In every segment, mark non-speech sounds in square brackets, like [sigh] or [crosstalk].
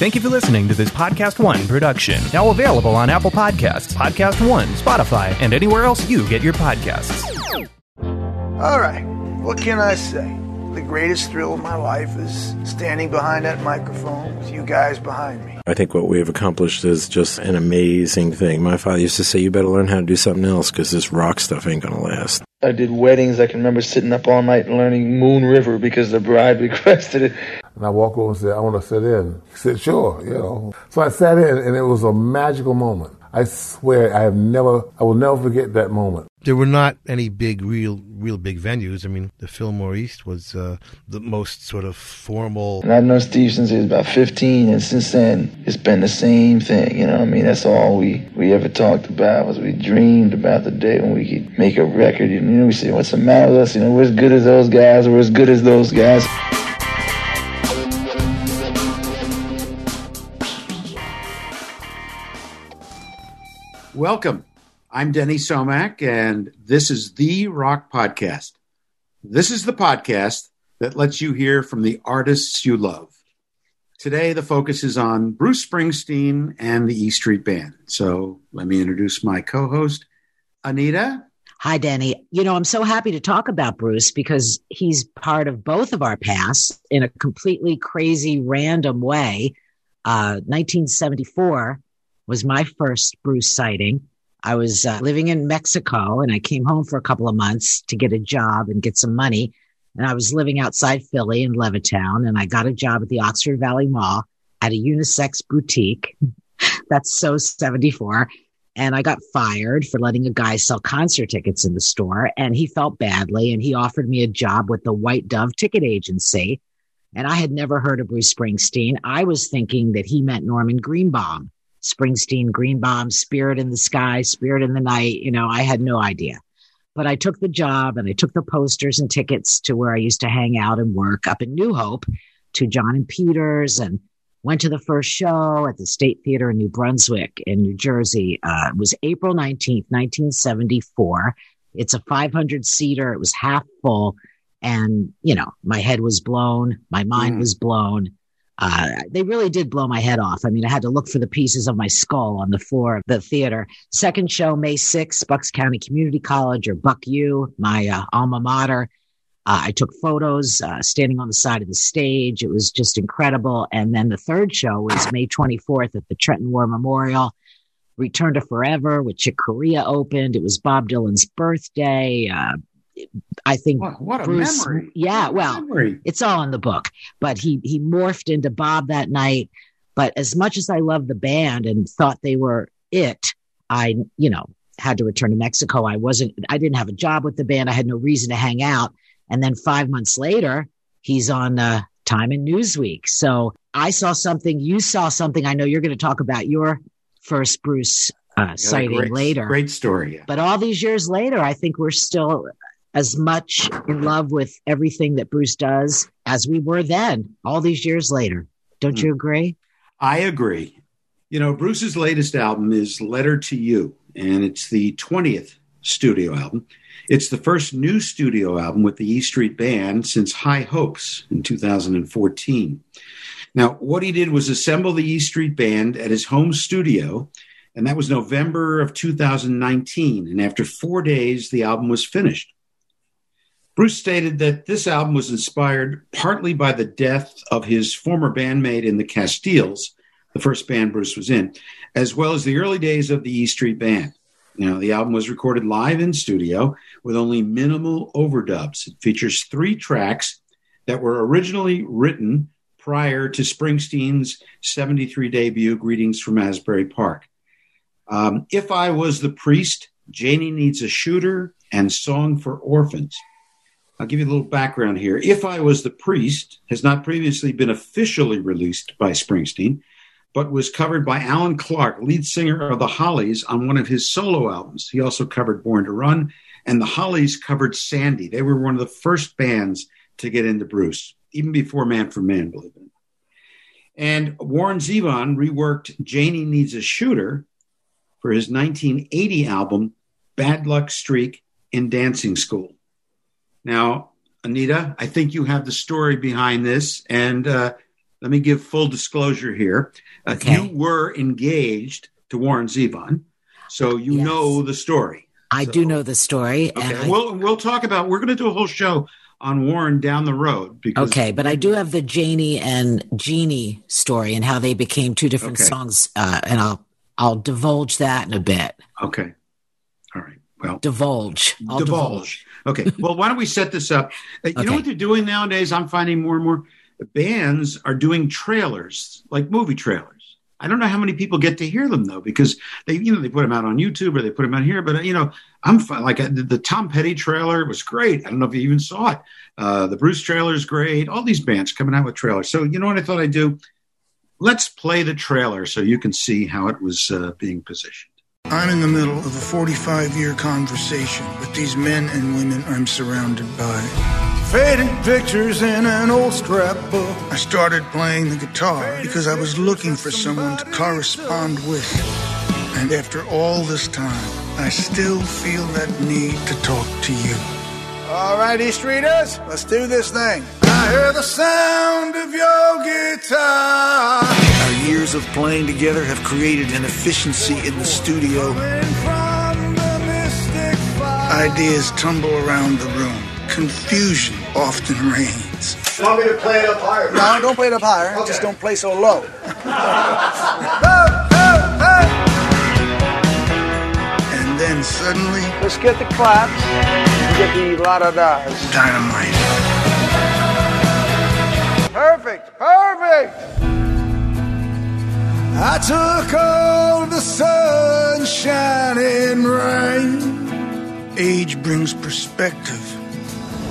Thank you for listening to this Podcast One production. Now available on Apple Podcasts, Podcast One, Spotify, and anywhere else you get your podcasts. All right, what can I say? The greatest thrill of my life is standing behind that microphone with you guys behind me. I think what we have accomplished is just an amazing thing. My father used to say, You better learn how to do something else because this rock stuff ain't going to last. I did weddings. I can remember sitting up all night learning Moon River because the bride [laughs] requested it. And I walked over and said, I want to sit in. He said, Sure, you know. So I sat in, and it was a magical moment. I swear, I have never, I will never forget that moment. There were not any big, real, real big venues. I mean, the Fillmore East was uh, the most sort of formal. And I've known Steve since he was about 15, and since then, it's been the same thing. You know I mean? That's all we, we ever talked about was we dreamed about the day when we could make a record. You know, we said, what's the matter with us? You know, we're as good as those guys. We're as good as those guys. Welcome. I'm Denny Somach, and this is the Rock Podcast. This is the podcast that lets you hear from the artists you love. Today, the focus is on Bruce Springsteen and the E Street Band. So let me introduce my co host, Anita. Hi, Denny. You know, I'm so happy to talk about Bruce because he's part of both of our pasts in a completely crazy, random way. Uh, 1974 was my first Bruce sighting. I was uh, living in Mexico and I came home for a couple of months to get a job and get some money. And I was living outside Philly in Levittown and I got a job at the Oxford Valley Mall at a unisex boutique. [laughs] That's so 74. And I got fired for letting a guy sell concert tickets in the store. And he felt badly and he offered me a job with the White Dove Ticket Agency. And I had never heard of Bruce Springsteen. I was thinking that he meant Norman Greenbaum. Springsteen, Greenbaum, Spirit in the Sky, Spirit in the Night. You know, I had no idea. But I took the job and I took the posters and tickets to where I used to hang out and work up in New Hope to John and Peters and went to the first show at the State Theater in New Brunswick in New Jersey. Uh, it was April 19th, 1974. It's a 500 seater. It was half full. And, you know, my head was blown. My mind mm. was blown. Uh, they really did blow my head off. I mean, I had to look for the pieces of my skull on the floor of the theater. Second show, May 6th, Bucks County Community College or Buck U, my uh, alma mater. Uh, I took photos uh, standing on the side of the stage. It was just incredible. And then the third show was May 24th at the Trenton War Memorial. Return to Forever with Chick Corea opened. It was Bob Dylan's birthday. Uh, I think what, what Bruce, memory. Yeah, what well, memory. it's all in the book. But he he morphed into Bob that night. But as much as I loved the band and thought they were it, I you know had to return to Mexico. I wasn't. I didn't have a job with the band. I had no reason to hang out. And then five months later, he's on uh, Time and Newsweek. So I saw something. You saw something. I know you're going to talk about your first Bruce uh, sighting great, later. Great story. Yeah. But all these years later, I think we're still as much in love with everything that Bruce does as we were then, all these years later. Don't mm. you agree? I agree. You know, Bruce's latest album is Letter to You, and it's the 20th studio album. It's the first new studio album with the E Street Band since High Hopes in 2014. Now, what he did was assemble the E Street Band at his home studio, and that was November of 2019. And after four days, the album was finished. Bruce stated that this album was inspired partly by the death of his former bandmate in the Castiles, the first band Bruce was in, as well as the early days of the E Street Band. Now, the album was recorded live in studio with only minimal overdubs. It features three tracks that were originally written prior to Springsteen's 73 debut, Greetings from Asbury Park. Um, if I Was the Priest, Janie Needs a Shooter, and Song for Orphans. I'll give you a little background here. If I Was the Priest has not previously been officially released by Springsteen, but was covered by Allan Clarke, lead singer of the Hollies, on one of his solo albums. He also covered Born to Run, and the Hollies covered Sandy. They were one of the first bands to get into Bruce, even before Manfred Mann, believe it. And Warren Zevon reworked Janie Needs a Shooter for his 1980 album, Bad Luck Streak in Dancing School. Now, Anita, I think you have the story behind this, and uh, let me give full disclosure here. Uh, Okay. You were engaged to Warren Zevon, so you Yes. know the story. I So- do know the story. Okay, and I, we'll we'll talk about. We're going to do a whole show on Warren down the road because okay, but I do have the Janie and Jeannie story and how they became two different Okay. songs, uh, and I'll I'll divulge that in a bit. Okay, all right. Well, Divulge. I'll divulge. Okay. Well, why don't we set this up? Uh, You know what they're doing nowadays? I'm finding more and more bands are doing trailers, like movie trailers. I don't know how many people get to hear them though, because they, you know, they put them out on YouTube or they put them out here. But uh, you know, I'm like uh, the, the Tom Petty trailer was great. I don't know if you even saw it. Uh, the Bruce trailer is great. All these bands coming out with trailers. So you know what I thought I'd do? Let's play the trailer so you can see how it was uh, being positioned. I'm in the middle of a 45 year conversation with these men and women I'm surrounded by. Faded pictures in an old scrapbook. I started playing the guitar because I was looking for someone to correspond with. And after all this time, I still feel that need to talk to you. All right, East Readers, let's do this thing. I hear the sound of your guitar. Our years of playing together have created an efficiency in the studio. Ideas tumble around the room. Confusion often reigns. Want me to play it up higher? No, don't play it up higher. Just don't play so low. [laughs] and then suddenly, let's get the claps and get the la da das. Dynamite. Perfect, perfect. I took all the sunshine and rain. Age brings perspective.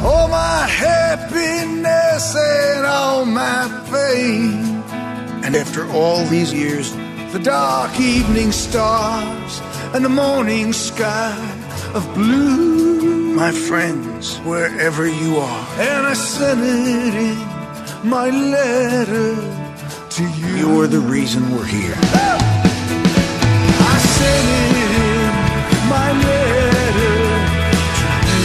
All my happiness and all my pain. And after all these years, the dark evening stars and the morning sky of blue. My friends, wherever you are. And I sent it in my letter to you. You're the reason we're here. I sent in my letter to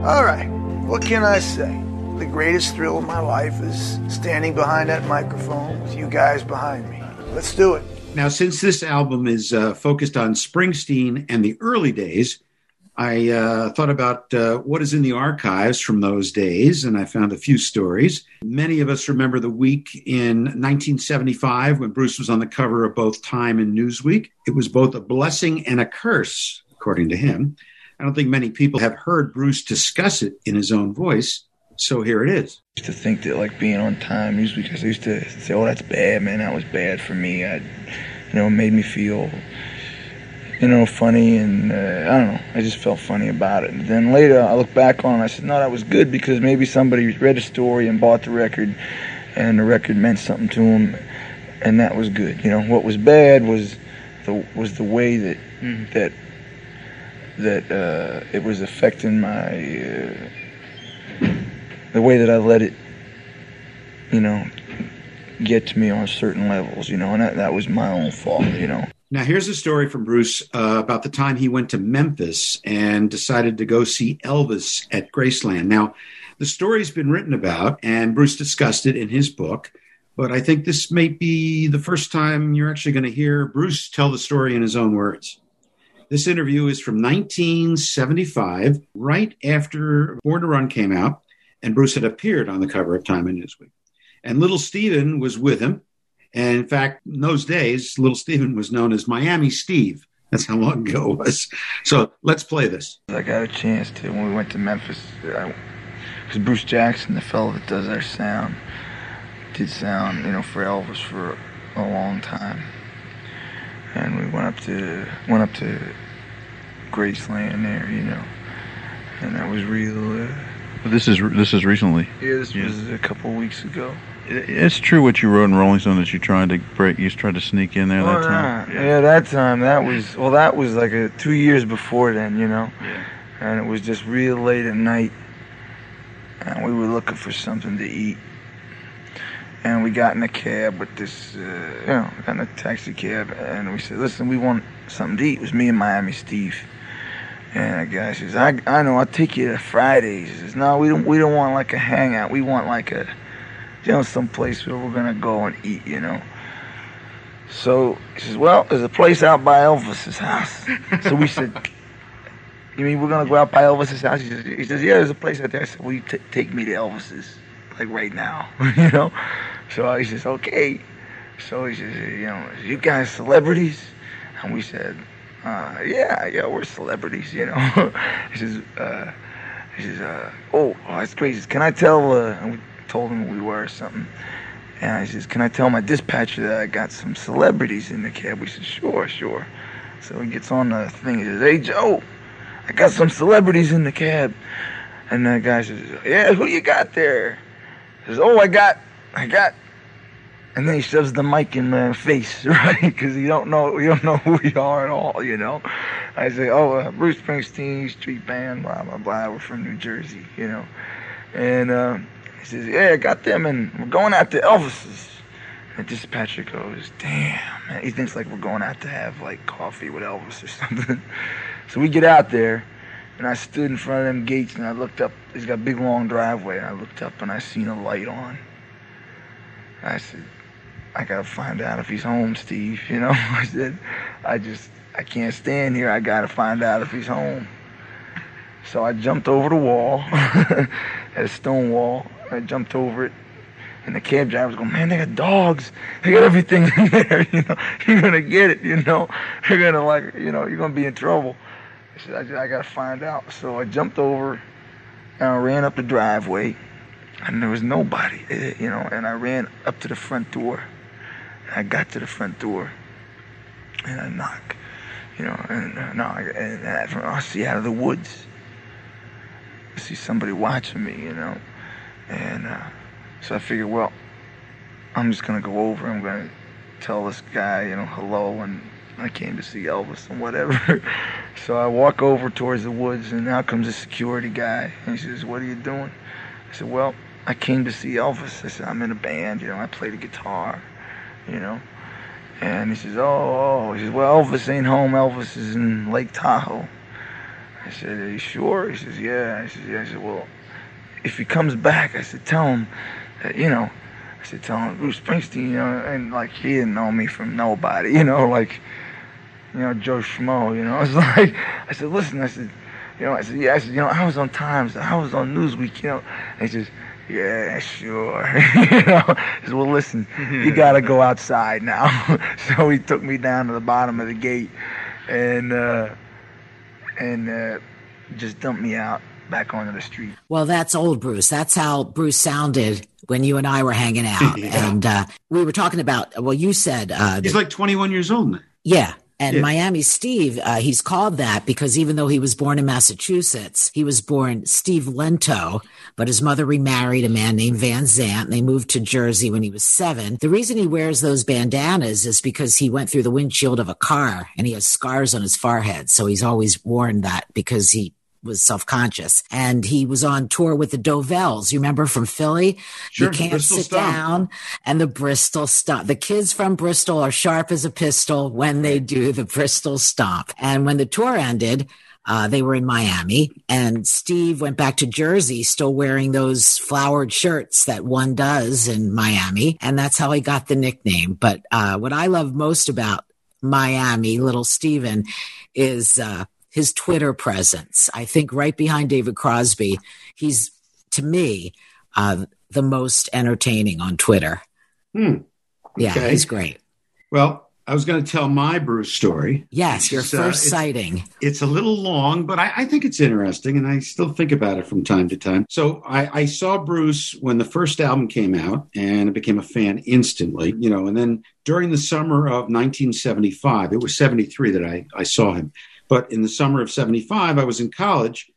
you. All right, what can I say? The greatest thrill of my life is standing behind that microphone with you guys behind me. Let's do it. Now, since this album is uh, focused on Springsteen and the early days, I uh, thought about uh, what is in the archives from those days, and I found a few stories. Many of us remember the week in 1975 when Bruce was on the cover of both Time and Newsweek. It was both a blessing and a curse, according to him. I don't think many people have heard Bruce discuss it in his own voice, so here it is. used to think that like being on time because I used to say, "Oh, that's bad, man. That was bad for me." I, you know, it made me feel, you know, funny, and uh, I don't know. I just felt funny about it. And then later, I look back on, it, I said, "No, that was good because maybe somebody read a story and bought the record, and the record meant something to them, and that was good." You know, what was bad was the was the way that that that uh, it was affecting my. Uh, the way that I let it, you know, get to me on certain levels, you know, and that, that was my own fault, you know. Now, here's a story from Bruce uh, about the time he went to Memphis and decided to go see Elvis at Graceland. Now, the story's been written about, and Bruce discussed it in his book, but I think this may be the first time you're actually going to hear Bruce tell the story in his own words. This interview is from 1975, right after Born to Run came out, and Bruce had appeared on the cover of Time and Newsweek. And Little Stephen was with him. And in fact, in those days, Little Stephen was known as Miami Steve. That's how long ago it was. So let's play this. I got a chance to, when we went to Memphis, because Bruce Jackson, the fellow that does our sound, did sound, you know, for Elvis for a long time. And we went up to, went up to Graceland there, you know, and that was real, uh, This is this is recently. yeah, this was a couple weeks ago. It's true what you wrote in Rolling Stone that you tried to break. You tried to sneak in there that Oh, time. yeah. yeah, that time that was well. That was like a two years before then, you know. Yeah. And it was just real late at night, and we were looking for something to eat. And we got in a cab with this, uh, you know, got in a taxi cab, and we said, "Listen, we want something to eat." It was me and Miami Steve, And the guy says, I, I know, I'll take you to Fridays. He says, no, we don't, we don't want like a hangout. We want like a, you know, some place where we're going to go and eat, you know. So he says, well, there's a place out by Elvis's house. so we said, [laughs] you mean we're going to go out by Elvis's house? He says, he says, yeah, there's a place out there. I said, will you t- take me to Elvis's, like right now, [laughs] you know? So he says, okay. So he says, you know, you guys celebrities? And we said, uh, yeah, yeah, we're celebrities, you know. [laughs] he says, uh, he says, uh, oh, oh, that's crazy. Can I tell, uh, and we told him we were or something. And he says, can I tell my dispatcher that I got some celebrities in the cab? We said, sure, sure. So he gets on the thing. He says, hey, Joe, I got some celebrities in the cab. And the guy says, yeah, who you got there? He says, oh, I got, I got and then he shoves the mic in my face, [laughs] right? Because you don't know, you don't know who we are at all, you know. I say, oh, uh, Bruce Springsteen, street band, blah blah blah. We're from New Jersey, you know. And uh, he says, yeah, I got them, and we're going out to Elvis's. And dispatcher goes, damn, man. He thinks like we're going out to have like coffee with Elvis or [laughs] something. so we get out there, and I stood in front of them gates, and I looked up. He's got a big long driveway, and I looked up, and I seen a light on. I said, I gotta find out if he's home, Steve. You know, [laughs] I said, I just, I can't stand here. I gotta find out if he's home. So I jumped over the wall, [laughs] at a stone wall. I jumped over it, and the cab driver was going, "Man, they got dogs. They got everything in there. [laughs] You know, you're gonna get it. You know, you're gonna like, you know, you're gonna be in trouble." I said, "I, just, I gotta find out." So I jumped over, and I ran up the driveway, and there was nobody. eh, You know, and I ran up to the front door. I got to the front door and I knock, you know, and uh, knock, and I, I see out of the woods. I see somebody watching me, you know, and uh, so I figure, well, I'm just gonna go over. I'm gonna tell this guy, you know, hello, and I came to see Elvis and whatever. [laughs] so I walk over towards the woods, and now comes a security guy, and he says, "What are you doing?" I said, "Well, I came to see Elvis." I said, "I'm in a band, you know, I play the guitar." You know. And he says, oh, oh, he says, well, Elvis ain't home. Elvis is in Lake Tahoe. I said, are you sure? He says, yeah. I said, yeah. I said, well, if he comes back, I said, tell him that, you know, I said, tell him Bruce Springsteen, you know, and like he didn't know me from nobody, [laughs] you know, like, you know, Joe Schmo, you know. [laughs] I was like, I said, listen, I said, you know, I said, yeah, I said, you know, I was on Times, I was on Newsweek, you know. And he says, yeah, sure. [laughs] you know, I said, well, listen, you [laughs] got to go outside now. [laughs] so he took me down to the bottom of the gate and uh, and uh, just dumped me out back onto the street. Well, that's old Bruce. That's how Bruce sounded when you and I were hanging out. Yeah. And uh, we were talking about, well, you said, uh, He's like 21 years old now. yeah. And Yeah. Miami Steve, uh, he's called that because even though he was born in Massachusetts, he was born Steve Lento, but his mother remarried a man named Van Zandt. And they moved to Jersey when he was seven. The reason he wears those bandanas is because he went through the windshield of a car and he has scars on his forehead. So he's always worn that because he was self-conscious and he was on tour with the Dovells. You remember from Philly? Sure, you can't Bristol sit Stomp. down and the Bristol stomp. The kids from Bristol are sharp as a pistol when they do the Bristol stomp. And when the tour ended, uh, they were in Miami and Steve went back to Jersey, still wearing those flowered shirts that one does in Miami. And that's how he got the nickname. But, uh, what I love most about Miami, little Steven, is, uh, his Twitter presence. I think right behind David Crosby, he's to me, uh, the most entertaining on Twitter. Hmm. Yeah, Okay. he's great. Well, I was going to tell my Bruce story. Yes, your uh, first it's- sighting. It's a little long, but I, I think it's interesting, and I still think about it from time to time. So I, I saw Bruce when the first album came out, and I became a fan instantly. You know, and then during the summer of 1975, it was 73 that I, I saw him. But in the summer of 75, I was in college,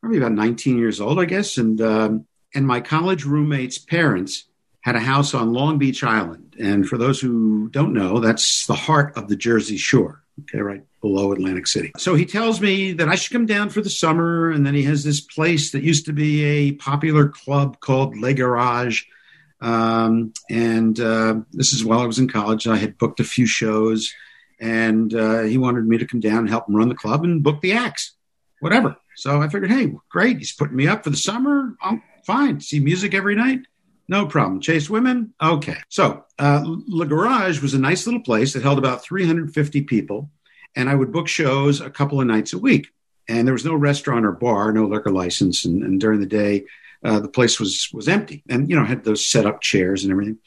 probably about 19 years old, I guess, and um, and my college roommate's parents had a house on Long Beach Island. And for those who don't know, that's the heart of the Jersey Shore, okay, right below Atlantic City. So he tells me that I should come down for the summer. And then he has this place that used to be a popular club called Le Garage. Um, and uh, this is while I was in college. I had booked a few shows. And uh, he wanted me to come down and help him run the club and book the acts. whatever. So I figured, hey, great. He's putting me up for the summer. I'm fine. See music every night. No problem. Chase women? Okay. So uh, Le Garage was a nice little place that held about 350 people, and I would book shows a couple of nights a week. And there was no restaurant or bar, no liquor license. And, and during the day, uh, the place was was empty, and you know had those set up chairs and everything.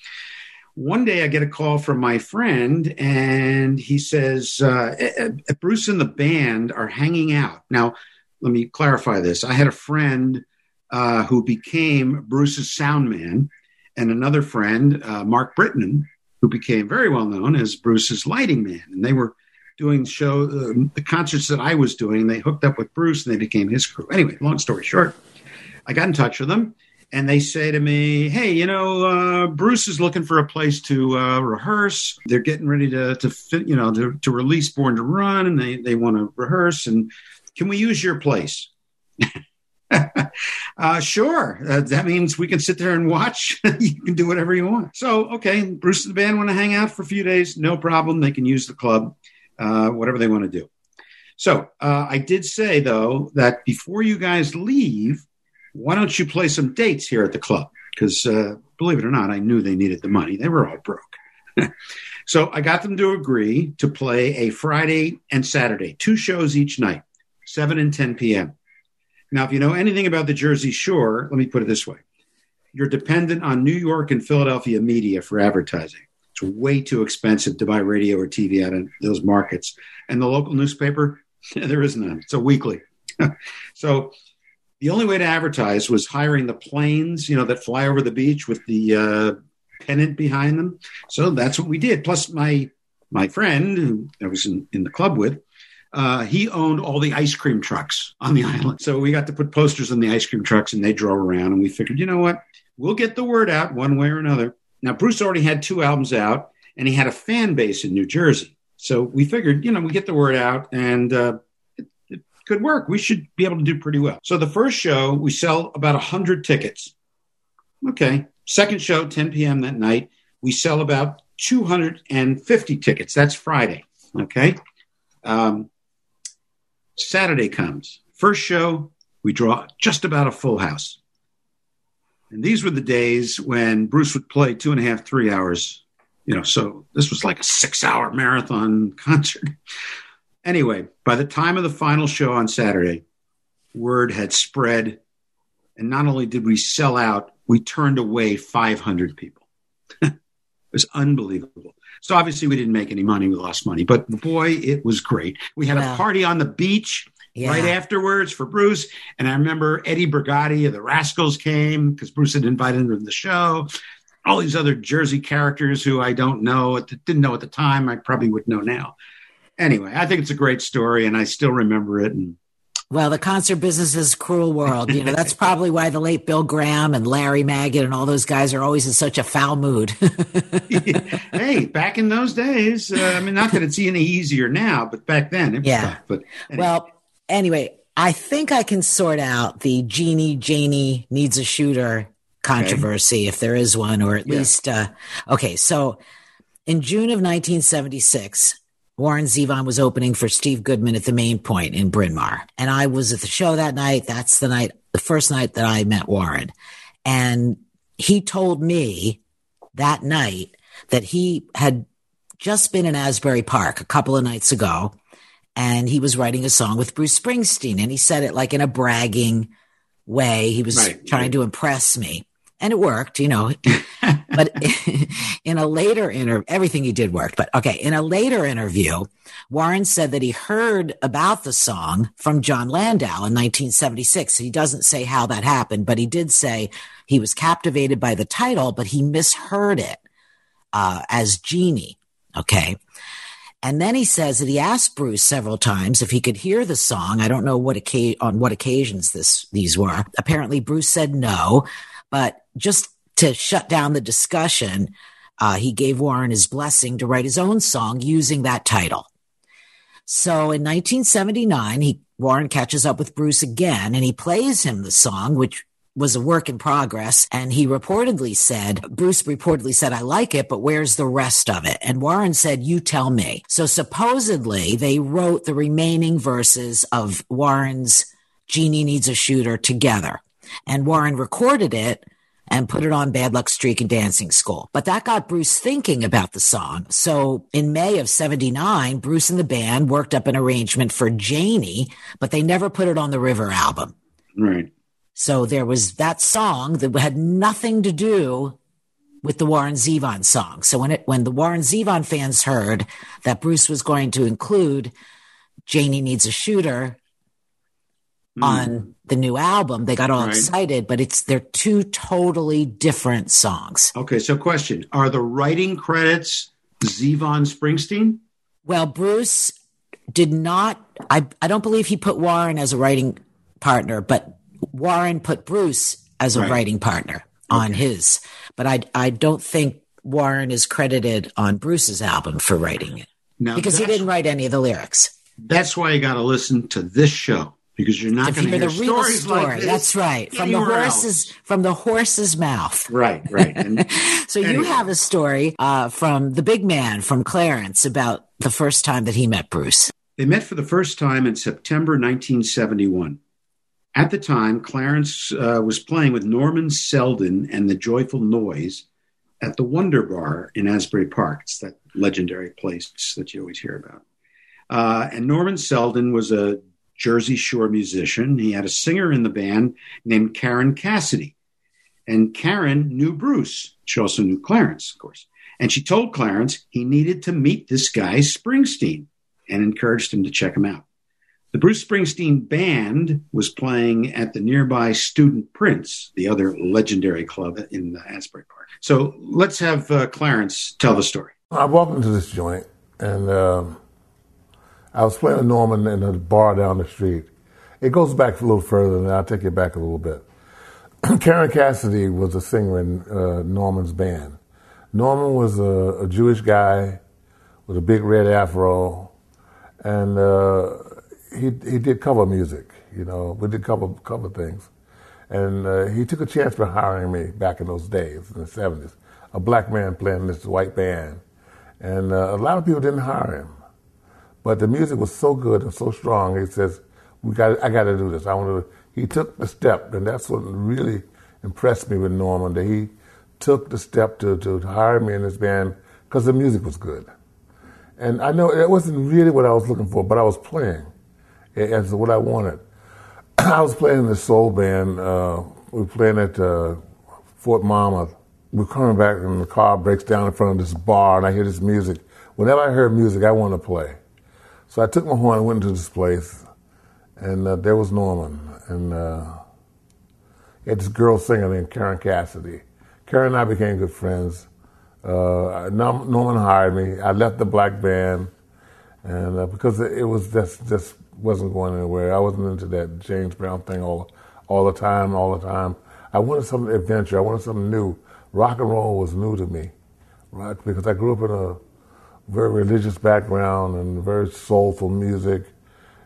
One day, I get a call from my friend, and he says, uh, "Bruce and the band are hanging out." Now, let me clarify this. I had a friend uh, who became Bruce's sound man, and another friend, uh, Mark Britton, who became very well known as Bruce's lighting man. And they were doing show uh, the concerts that I was doing. They hooked up with Bruce, and they became his crew. Anyway, long story short, I got in touch with them. And they say to me, "Hey, you know, uh, Bruce is looking for a place to uh, rehearse. They're getting ready to, to fit, you know, to, to release Born to Run, and they, they want to rehearse. And can we use your place? [laughs] uh, sure. Uh, that means we can sit there and watch. [laughs] you can do whatever you want. So, okay, Bruce and the band want to hang out for a few days. No problem. They can use the club, uh, whatever they want to do. So, uh, I did say, though, that before you guys leave, why don't you play some dates here at the club? Because, uh, believe it or not, I knew they needed the money. They were all broke. [laughs] so, I got them to agree to play a Friday and Saturday, two shows each night. 7 and 10 p.m. Now, if you know anything about the Jersey Shore, let me put it this way you're dependent on New York and Philadelphia media for advertising. It's way too expensive to buy radio or TV out of those markets. And the local newspaper, [laughs] there is none. It's a weekly. [laughs] so the only way to advertise was hiring the planes, you know, that fly over the beach with the uh, pennant behind them. So that's what we did. Plus, my my friend who I was in, in the club with, uh, he owned all the ice cream trucks on the [laughs] island. So we got to put posters on the ice cream trucks and they drove around. And we figured, you know what? We'll get the word out one way or another. Now, Bruce already had two albums out and he had a fan base in New Jersey. So we figured, you know, we get the word out and uh, could work. We should be able to do pretty well. So the first show, we sell about 100 tickets. Okay. Second show, 10 p.m. that night, we sell about 250 tickets. That's Friday. Okay. Um, Saturday comes. First show, we draw just about a full house. And these were the days when Bruce would play two and a half, three hours. You know, so this was like a six hour marathon [laughs] concert. Anyway, by the time of the final show on Saturday, word had spread. And not only did we sell out, we turned away 500 people. [laughs] it was unbelievable. So obviously we didn't make any money. We lost money, but boy, it was great. We had a party on the beach yeah. right afterwards for Bruce. And I remember Eddie Brigati of the Rascals came because Bruce had invited him to the show. All these other Jersey characters who I don't know, didn't know at the time, I probably would know now. Anyway, I think it's a great story and I still remember it. And well, the concert business is a cruel world. You know, that's [laughs] probably why the late Bill Graham and Larry Magid and all those guys are always in such a foul mood. [laughs] [laughs] hey, back in those days, uh, I mean, not that it's any easier now, but back then, yeah. Tough, but anyway. well, anyway, I think I can sort out the Jeannie Janie needs a shooter controversy okay. if there is one, or at yeah. least, uh, okay. So in June of 1976, Warren Zevon was opening for Steve Goodman at the main point in Bryn Mawr. And I was at the show that night. That's the night, the first night that I met Warren. And he told me that night that he had just been in Asbury Park a couple of nights ago and he was writing a song with Bruce Springsteen. And he said it like in a bragging way. He was right, trying right. to impress me and it worked, you know. [laughs] but [laughs] in a later interview, everything he did worked. But okay, in a later interview, Warren said that he heard about the song from Jon Landau in 1976. He doesn't say how that happened, but he did say he was captivated by the title, but he misheard it uh, as Genie. Okay. And then he says that he asked Bruce several times if he could hear the song. I don't know what on what occasions this these were. Apparently, Bruce said no, but just to shut down the discussion, uh, he gave Warren his blessing to write his own song using that title. So in 1979, he Warren catches up with Bruce again and he plays him the song, which was a work in progress. And he reportedly said, Bruce reportedly said, I like it, but where's the rest of it? And Warren said, you tell me. So supposedly they wrote the remaining verses of Warren's Jeannie Needs a Shooter together. And Warren recorded it and put it on Bad Luck Streak and Dancing School. But that got Bruce thinking about the song. So in May of 79, Bruce and the band worked up an arrangement for Janie, but they never put it on the River album. Right. So there was that song that had nothing to do with the Warren Zevon song. So when it when the Warren Zevon fans heard that Bruce was going to include Janie Needs a Shooter mm. on the new album, they got all right. excited, but it's they're two totally different songs. Okay, so question. Are the writing credits Zevon Springsteen? Well, Bruce did not I I don't believe he put Warren as a writing partner, but Warren put Bruce as a right. writing partner on okay. his. But I I don't think Warren is credited on Bruce's album for writing it. Now because he didn't write any of the lyrics. That's why you got to listen to this show because you're not going to hear the real story. Like That's right, from the horse's else. from the horse's mouth. Right, right. [laughs] And, so anyway. you have a story uh, from the big man from Clarence about the first time that he met Bruce. They met for the first time in September 1971. At the time, Clarence uh, was playing with Norman Seldin and the Joyful Noise at the Wonder Bar in Asbury Park. It's that legendary place that you always hear about. Uh, and Norman Seldin was a Jersey Shore musician. He had a singer in the band named Karen Cassidy. And Karen knew Bruce. She also knew Clarence, of course. And she told Clarence he needed to meet this guy, Springsteen, and encouraged him to check him out. The Bruce Springsteen band was playing at the nearby Student Prince, the other legendary club in Asbury Park. So let's have uh, Clarence tell the story. I walked into this joint and um, I was playing with Norman in a bar down the street. It goes back a little further, and I'll take you back a little bit. [clears throat] Karen Cassidy was a singer in uh, Norman's band. Norman was a, a, Jewish guy with a big red afro, and uh, he he did cover music. You know, we did cover cover things, and uh, he took a chance for hiring me back in those days in the seventies. A black man playing this white band, and uh, a lot of people didn't hire him, but the music was so good and so strong. He says, "We got, I got to do this. I want to." He took the step, and that's what really impressed me with Norman. That he took the step to to hire me in his band because the music was good. And I know it wasn't really what I was looking for, but I was playing as what I wanted. [clears throat] I was playing in the soul band. Uh, we were playing at uh, Fort Monmouth. We're coming back, and the car breaks down in front of this bar, and I hear this music. Whenever I heard music, I wanted to play. So I took my horn and went into this place, and uh, there was Norman, and uh, had this girl singer named Karen Cassidy. Karen and I became good friends. Uh, Norman hired me. I left the black band, and uh, because it was just just wasn't going anywhere. I wasn't into that James Brown thing all all the time, all the time. I wanted some adventure. I wanted something new. Rock and roll was new to me, right? Because I grew up in a very religious background and very soulful music,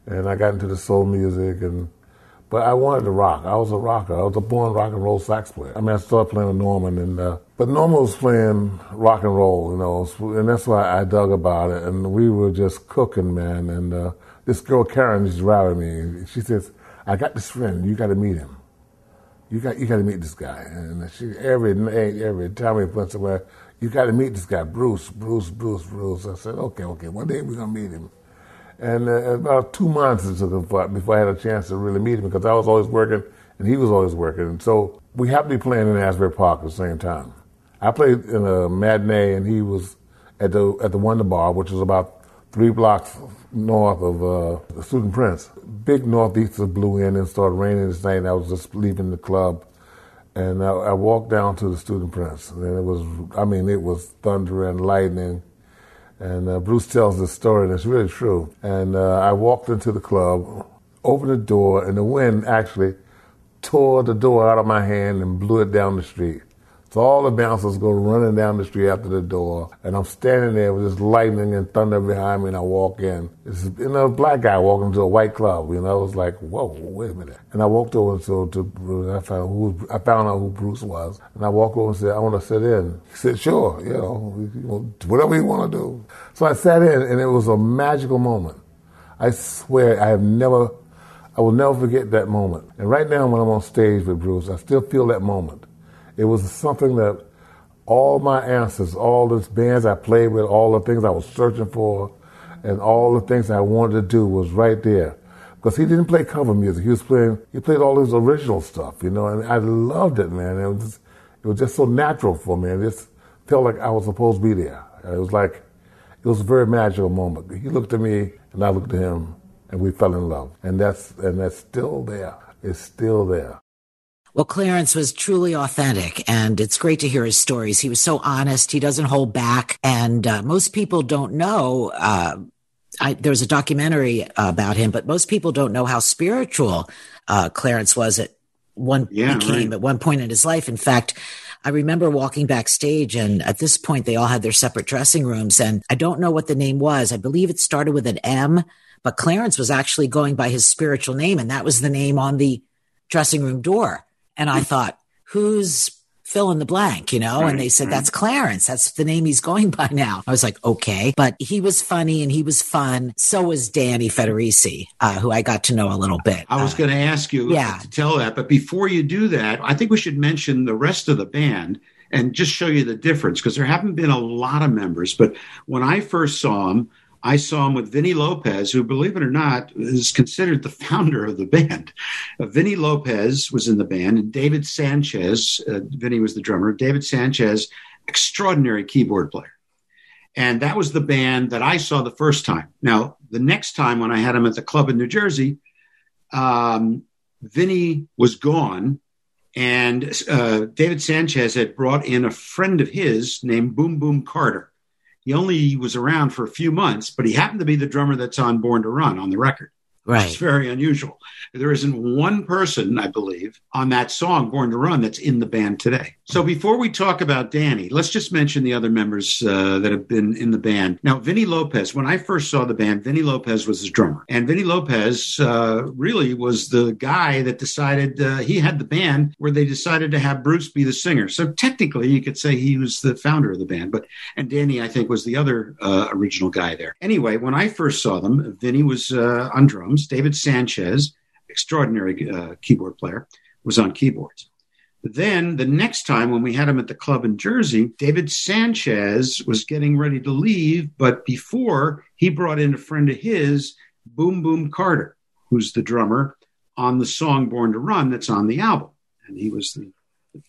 and I got into the soul music and. But I wanted to rock. I was a rocker. I was a born rock and roll sax player. I mean, I started playing with Norman, and uh, but Norman was playing rock and roll, you know, and that's why I dug about it. And we were just cooking, man. And uh, this girl Karen is routing me. She says, "I got this friend. You got to meet him. You got you got to meet this guy." And she every every time we went somewhere, you got to meet this guy, Bruce, Bruce, Bruce, Bruce. I said, "Okay, okay. One day we're gonna meet him." And uh, about two months it took before I had a chance to really meet him because I was always working and he was always working. And so we happened to be playing in Asbury Park at the same time. I played in a matinee and he was at the at the Wonder Bar, which was about three blocks north of uh, the Student Prince. Big northeaster blew in and started raining this night. And I was just leaving the club, and I, I, walked down to the Student Prince, and it was, I mean, it was thunder and lightning. And uh, Bruce tells this story, and it's really true. And uh, I walked into the club, opened the door, and the wind actually tore the door out of my hand and blew it down the street. So all the bouncers go running down the street after the door, and I'm standing there with this lightning and thunder behind me, and I walk in. It's you know, a black guy walking to a white club. You know, I was like, whoa, wait a minute. And I walked over to, to Bruce. I found who I found out who Bruce was, and I walked over and said, I want to sit in. He said, sure, you know, whatever you want to do. So I sat in, and it was a magical moment. I swear, I have never I will never forget that moment. And right now, when I'm on stage with Bruce, I still feel that moment. It was something that all my answers, all the bands I played with, all the things I was searching for, and all the things I wanted to do was right there. Because he didn't play cover music. He was playing, he played all his original stuff, you know, and I loved it, man. It was just, it was just so natural for me. It just felt like I was supposed to be there. It was like, it was a very magical moment. He looked at me and I looked at him and we fell in love. And that's, and that's still there. It's still there. Well, Clarence was truly authentic, and it's great to hear his stories. He was so honest; he doesn't hold back, and uh, most people don't know. Uh, I, there was a documentary about him, but most people don't know how spiritual uh, Clarence was at one Yeah, became right. at one point in his life. In fact, I remember walking backstage, and at this point, they all had their separate dressing rooms, and I don't know what the name was. I believe it started with an M, but Clarence was actually going by his spiritual name, and that was the name on the dressing room door. And I thought, who's fill in the blank, you know? and they said, that's Clarence. That's the name he's going by now. I was like, okay. But he was funny and he was fun. So was Danny Federici, uh, who I got to know a little bit. I was Uh, going to ask you yeah. to tell that, but before you do that, I think we should mention the rest of the band and just show you the difference because there haven't been a lot of members. But when I first saw him, I saw him with Vinny Lopez, who, believe it or not, is considered the founder of the band. Uh, Vinny Lopez was in the band, and David Sancious, uh, Vinny was the drummer. David Sancious, extraordinary keyboard player. And that was the band that I saw the first time. Now, the next time when I had him at the club in New Jersey, um, Vinny was gone, and uh, David Sancious had brought in a friend of his named Boom Boom Carter. He only was around for a few months, but he happened to be the drummer that's on Born to Run on the record. It's very unusual. There isn't one person, I believe, on that song, Born to Run, that's in the band today. So before we talk about Danny, let's just mention the other members uh, that have been in the band. Now, Vinny Lopez, when I first saw the band, Vinny Lopez was his drummer. And Vinny Lopez uh, really was the guy that decided, uh, he had the band where they decided to have Bruce be the singer. So technically, you could say he was the founder of the band. But and Danny, I think, was the other uh, original guy there. Anyway, when I first saw them, Vinny was uh, on drums. David Sancious, extraordinary uh, keyboard player, was on keyboards. Then the next time when we had him at the club in Jersey, David Sancious was getting ready to leave, but before he brought in a friend of his, Boom Boom Carter, who's the drummer on the song Born to Run that's on the album. And he was the,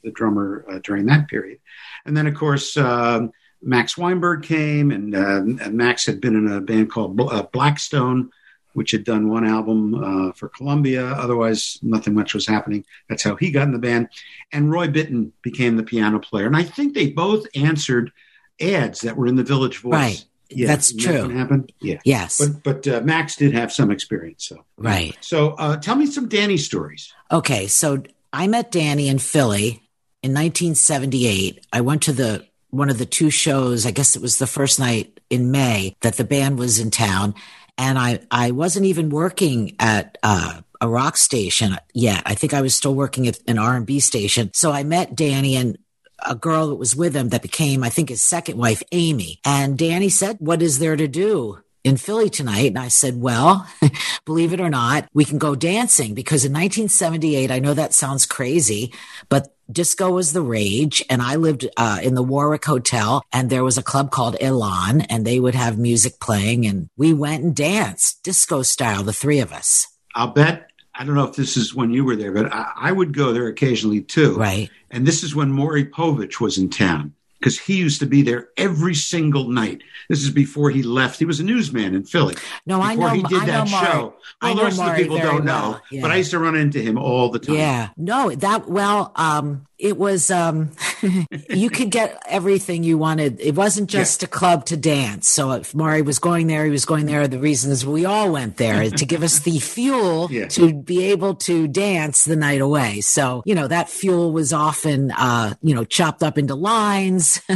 the drummer uh, during that period. And then, of course, um, Max Weinberg came, and, uh, and Max had been in a band called uh, Blackstone, which had done one album uh, for Columbia. Otherwise, nothing much was happening. That's how he got in the band. And Roy Bittan became the piano player. And I think they both answered ads that were in the Village Voice. Right. That's isn't that true. happened? Yeah. Yes. But but uh, Max did have some experience. So right. so uh, tell me some Danny stories. Okay, so I met Danny in Philly in 1978. I went to the one of the two shows. I guess it was the first night in May that the band was in town, and I I wasn't even working at uh, a rock station yet. I think I was still working at an R and B station. So I met Danny and a girl that was with him that became, I think, his second wife, Amy. And Danny said, "What is there to do?" In Philly tonight. And I said, well, [laughs] believe it or not, we can go dancing because in 1978, I know that sounds crazy, but disco was the rage. And I lived uh, in the Warwick Hotel and there was a club called Elan and they would have music playing and we went and danced disco style, the three of us. I'll bet. I don't know if this is when you were there, but I, I would go there occasionally too. Right. And this is when Maury Povich was in town because he used to be there every single night. This is before he left. He was a newsman in Philly. No, I before know. he did I that show. I Well, the rest of the people don't well. know, Yeah. but I used to run into him all the time. Yeah. No, that, well, um, it was, um, [laughs] you could get everything you wanted. It wasn't just a club to dance. So if Maury was going there, he was going there. The reasons we all went there to give us the [laughs] fuel Yeah. to be able to dance the night away. So, you know, that fuel was often, uh, you know, chopped up into lines. [laughs]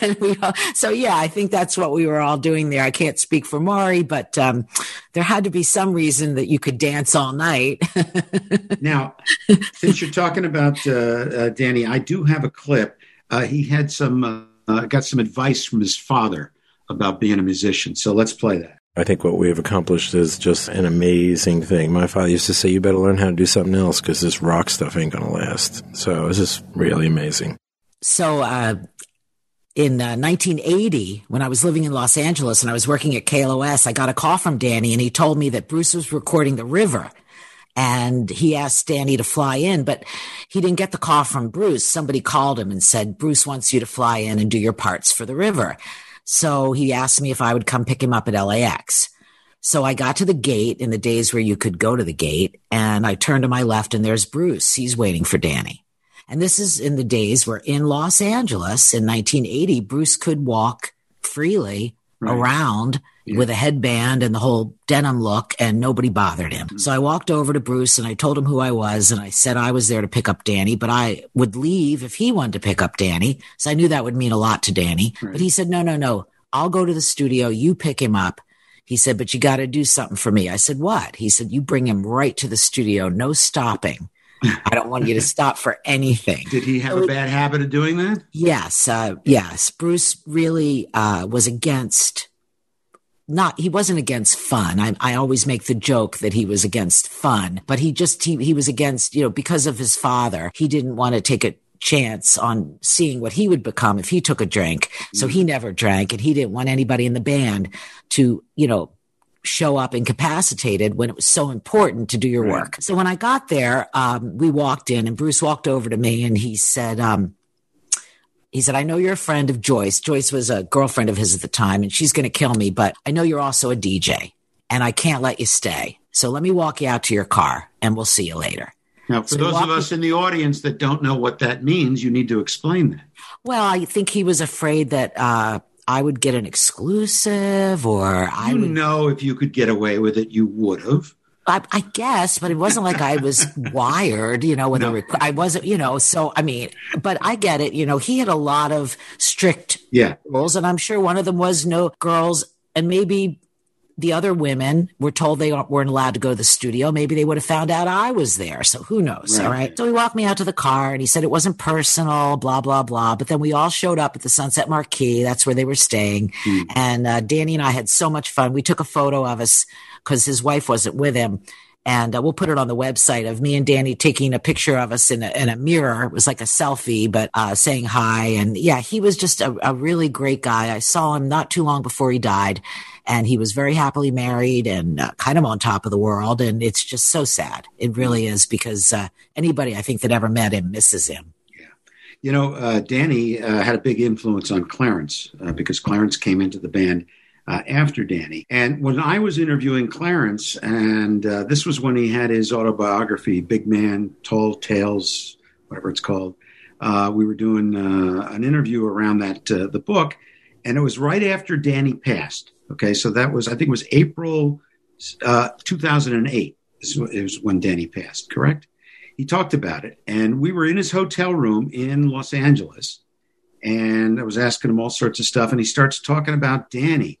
and we all, so yeah, I think that's what we were all doing there. I can't speak for Maury, but, um, there had to be some reason that you could dance all night. [laughs] Now, since you're talking about uh, uh, Danny, I do have a clip. Uh, he had some, uh, uh, got some advice from his father about being a musician. So let's play that. I think what we have accomplished is just an amazing thing. My father used to say, "You better learn how to do something else because this rock stuff ain't going to last." So it's just really amazing. So, uh, in uh, 1980, when I was living in Los Angeles and I was working at KLOS, I got a call from Danny and he told me that Bruce was recording The River. And he asked Danny to fly in, but he didn't get the call from Bruce. Somebody called him and said, Bruce wants you to fly in and do your parts for The River. So he asked me if I would come pick him up at LAX. So I got to the gate in the days where you could go to the gate and I turned to my left and there's Bruce. He's waiting for Danny. And this is in the days where in Los Angeles in 1980, Bruce could walk freely right. around yeah. with a headband and the whole denim look and nobody bothered him. Mm-hmm. So I walked over to Bruce and I told him who I was and I said I was there to pick up Danny, but I would leave if he wanted to pick up Danny. So I knew that would mean a lot to Danny. Right. But he said, no, no, no. I'll go to the studio. You pick him up. He said, but you got to do something for me. I said, what? He said, you bring him right to the studio. No stopping. I don't want you to stop for anything. Did he have a bad habit of doing that? Yes. Uh, yes. Bruce really uh, was against not he wasn't against fun. I, I always make the joke that he was against fun, but he just he, he was against you know because of his father. He didn't want to take a chance on seeing what he would become if he took a drink. So he never drank, and he didn't want anybody in the band to you know show up incapacitated when it was so important to do your work. So when I got there, um, we walked in and Bruce walked over to me and he said, um, he said, I know you're a friend of Joyce. Joyce was a girlfriend of his at the time and she's going to kill me, but I know you're also a DJ and I can't let you stay. So let me walk you out to your car and we'll see you later. Now, for so those of us in the audience that don't know what that means, you need to explain that. Well, I think he was afraid that uh, I would get an exclusive or I you would know if you could get away with it, you would have. I, I guess, but it wasn't like I was [laughs] wired, you know, with no. a rec- I wasn't, you know, so I mean, but I get it. You know, he had a lot of strict yeah. rules, and I'm sure one of them was no girls, and maybe the other women were told they weren't allowed to go to the studio. Maybe they would have found out I was there. So who knows? Right. All right. So he walked me out to the car and he said it wasn't personal, blah, blah, blah. But then we all showed up at the Sunset Marquis. That's where they were staying. Mm. And uh, Danny and I had so much fun. We took a photo of us because his wife wasn't with him. And uh, we'll put it on the website of me and Danny taking a picture of us in a, in a mirror. It was like a selfie, but uh, saying hi. And yeah, he was just a, a really great guy. I saw him not too long before he died and he was very happily married and uh, kind of on top of the world. And it's just so sad. It really is because uh, anybody I think that ever met him misses him. Yeah, you know, uh, Danny uh, had a big influence on Clarence uh, because Clarence came into the band. Uh, after Danny. And when I was interviewing Clarence, and this was when he had his autobiography, Big Man, Tall Tales, whatever it's called, we were doing an interview around that, the book, and it was right after Danny passed. Okay, so that was I think it was April uh, 2008 is was when Danny passed. Correct? He talked about it, and we were in his hotel room in Los Angeles, and I was asking him all sorts of stuff, and he starts talking about Danny,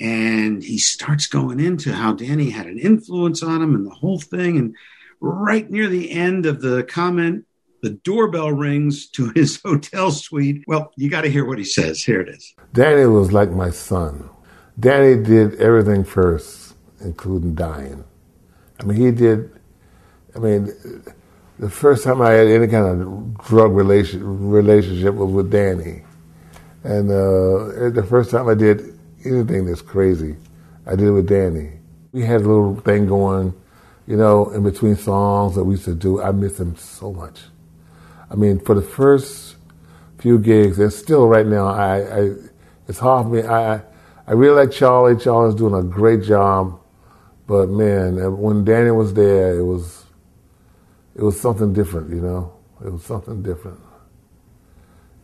and he starts going into how Danny had an influence on him and the whole thing, and right near the end of the comment the doorbell rings to [laughs] his hotel suite. Well, you got to hear what he says. Here it is. Danny was like my son. Danny did everything first, including dying. I mean, he did. I mean, the first time I had any kind of drug relation, relationship was with Danny, and uh, the first time I did anything that's crazy, I did it with Danny. We had a little thing going, you know, in between songs that we used to do. I miss him so much. I mean, for the first few gigs, and still right now, I, I it's hard for me. I I really like Charlie. Charlie's doing a great job. But man, when Danny was there, it was it was something different, you know. It was something different,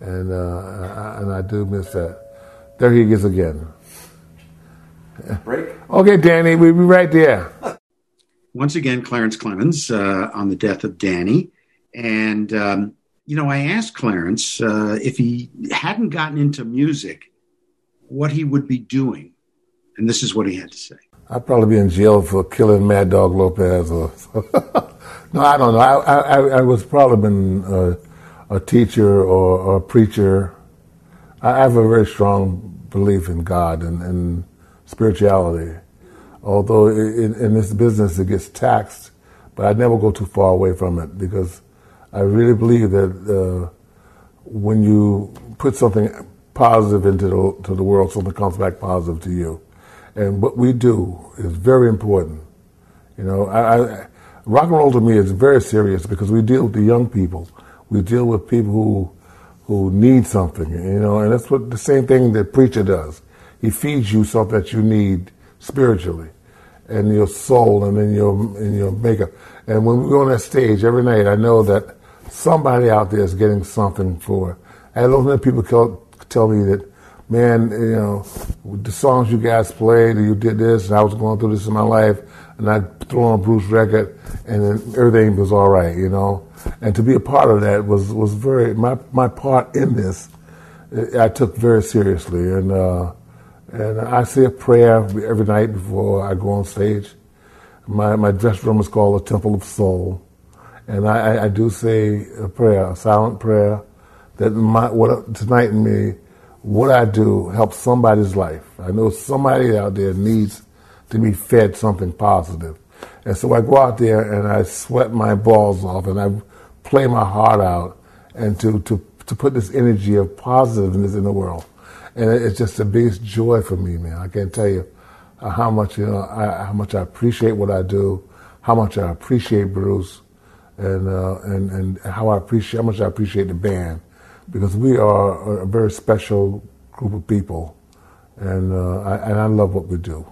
and uh, I, and I do miss that. There he is again. Break. okay, Danny, we'll be right there. [laughs] Once again, Clarence Clemons uh, on the death of Danny, and um, you know, I asked Clarence uh, if he hadn't gotten into music what he would be doing. And this is what he had to say. I'd probably be in jail for killing Mad Dog Lopez. Or [laughs] no, I don't know. I, I, I was probably been a, a teacher or, or, a preacher. I have a very strong belief in God and, and spirituality. although in, in this business it gets taxed, but I never go too far away from it because I really believe that uh, when you put something positive into the, to the world, something comes back positive to you. And what we do is very important. You know, I, I, rock and roll to me is very serious because we deal with the young people. We deal with people who who need something, you know, and that's what the same thing that preacher does. He feeds you something that you need spiritually, and your soul, and in your in your makeup. And when we go on that stage every night, I know that somebody out there is getting something for. I don't know people tell, tell me that, man, you know, the songs you guys played, you did this, and I was going through this in my life, and I threw on Bruce record, and then everything was all right, you know. And to be a part of that was was very my my part in this. I took very seriously, and uh, and I say a prayer every night before I go on stage. My my dress room is called the Temple of Soul, and I, I do say a prayer, a silent prayer, that my, what tonight me, what I do helps somebody's life. I know somebody out there needs to be fed something positive. And so I go out there and I sweat my balls off and I play my heart out and to, to, to put this energy of positiveness in the world. And it's just the biggest joy for me, man. I can't tell you how much, you know, I, how much I appreciate what I do, how much I appreciate Bruce, and, uh, and, and how I appreciate, how much I appreciate the band because we are a very special group of people. And, uh, I, and I love what we do.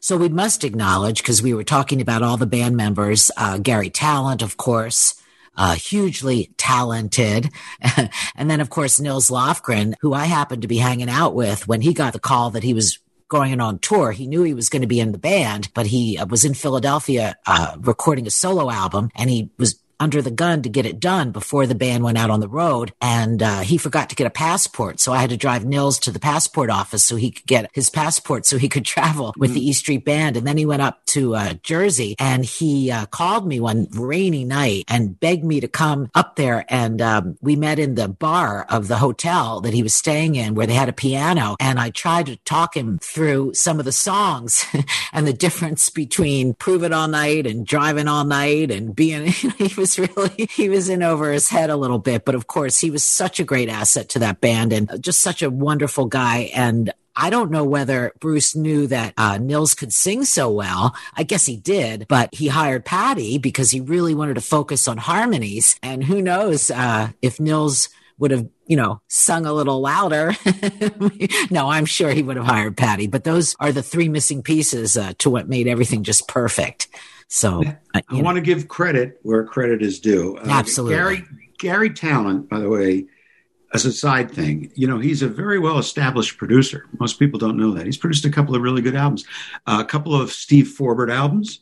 So we must acknowledge, because we were talking about all the band members, uh, Garry Tallent, of course, uh, hugely talented. [laughs] and then, of course, Nils Lofgren, who I happened to be hanging out with when he got the call that he was going on tour. He knew he was going to be in the band, but he uh, was in Philadelphia uh, recording a solo album and he was under the gun to get it done before the band went out on the road. And uh, he forgot to get a passport. So I had to drive Nils to the passport office so he could get his passport so he could [laughs] travel with mm. the E Street Band. And then he went up to uh, Jersey and he uh, called me one rainy night and begged me to come up there. And um, we met in the bar of the hotel that he was staying in where they had a piano. And I tried to talk him through some of the songs [laughs] and the difference between Prove It All Night and Driving All Night and being, [laughs] he was [laughs] really, he was in over his head a little bit. But of course, he was such a great asset to that band and just such a wonderful guy. And I don't know whether Bruce knew that uh, Nils could sing so well. I guess he did, but he hired Patty because he really wanted to focus on harmonies. And who knows uh, if Nils would have, you know, sung a little louder. [laughs] no, I'm sure he would have hired Patty. But those are the three missing pieces uh, to what made everything just perfect. So I, I want to give credit where credit is due. Uh, Absolutely. Garry Garry Tallent, by the way, as a side thing, you know, he's a very well established producer. Most people don't know that. He's produced a couple of really good albums, uh, a couple of Steve Forbert albums,